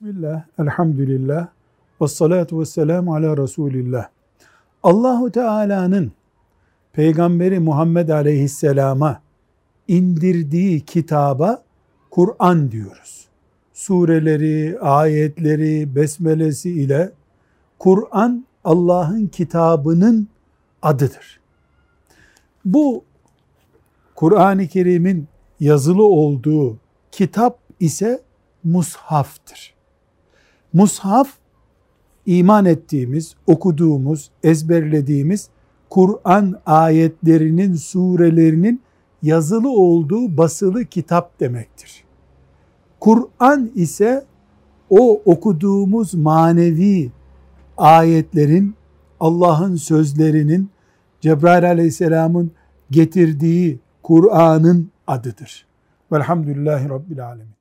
Bismillah, elhamdülillah, ve salatu ve selamu ala Resulillah. Allahu Teala'nın Peygamberi Muhammed Aleyhisselam'a indirdiği kitaba Kur'an diyoruz. Sureleri, ayetleri, besmelesi ile Kur'an Allah'ın kitabının adıdır. Bu Kur'an-ı Kerim'in yazılı olduğu kitap ise mushaftır. Mushaf iman ettiğimiz, okuduğumuz, ezberlediğimiz Kur'an ayetlerinin, surelerinin yazılı olduğu basılı kitap demektir. Kur'an ise o okuduğumuz manevi ayetlerin, Allah'ın sözlerinin, Cebrail aleyhisselamın getirdiği Kur'an'ın adıdır. Velhamdülillahi Rabbil Alemin.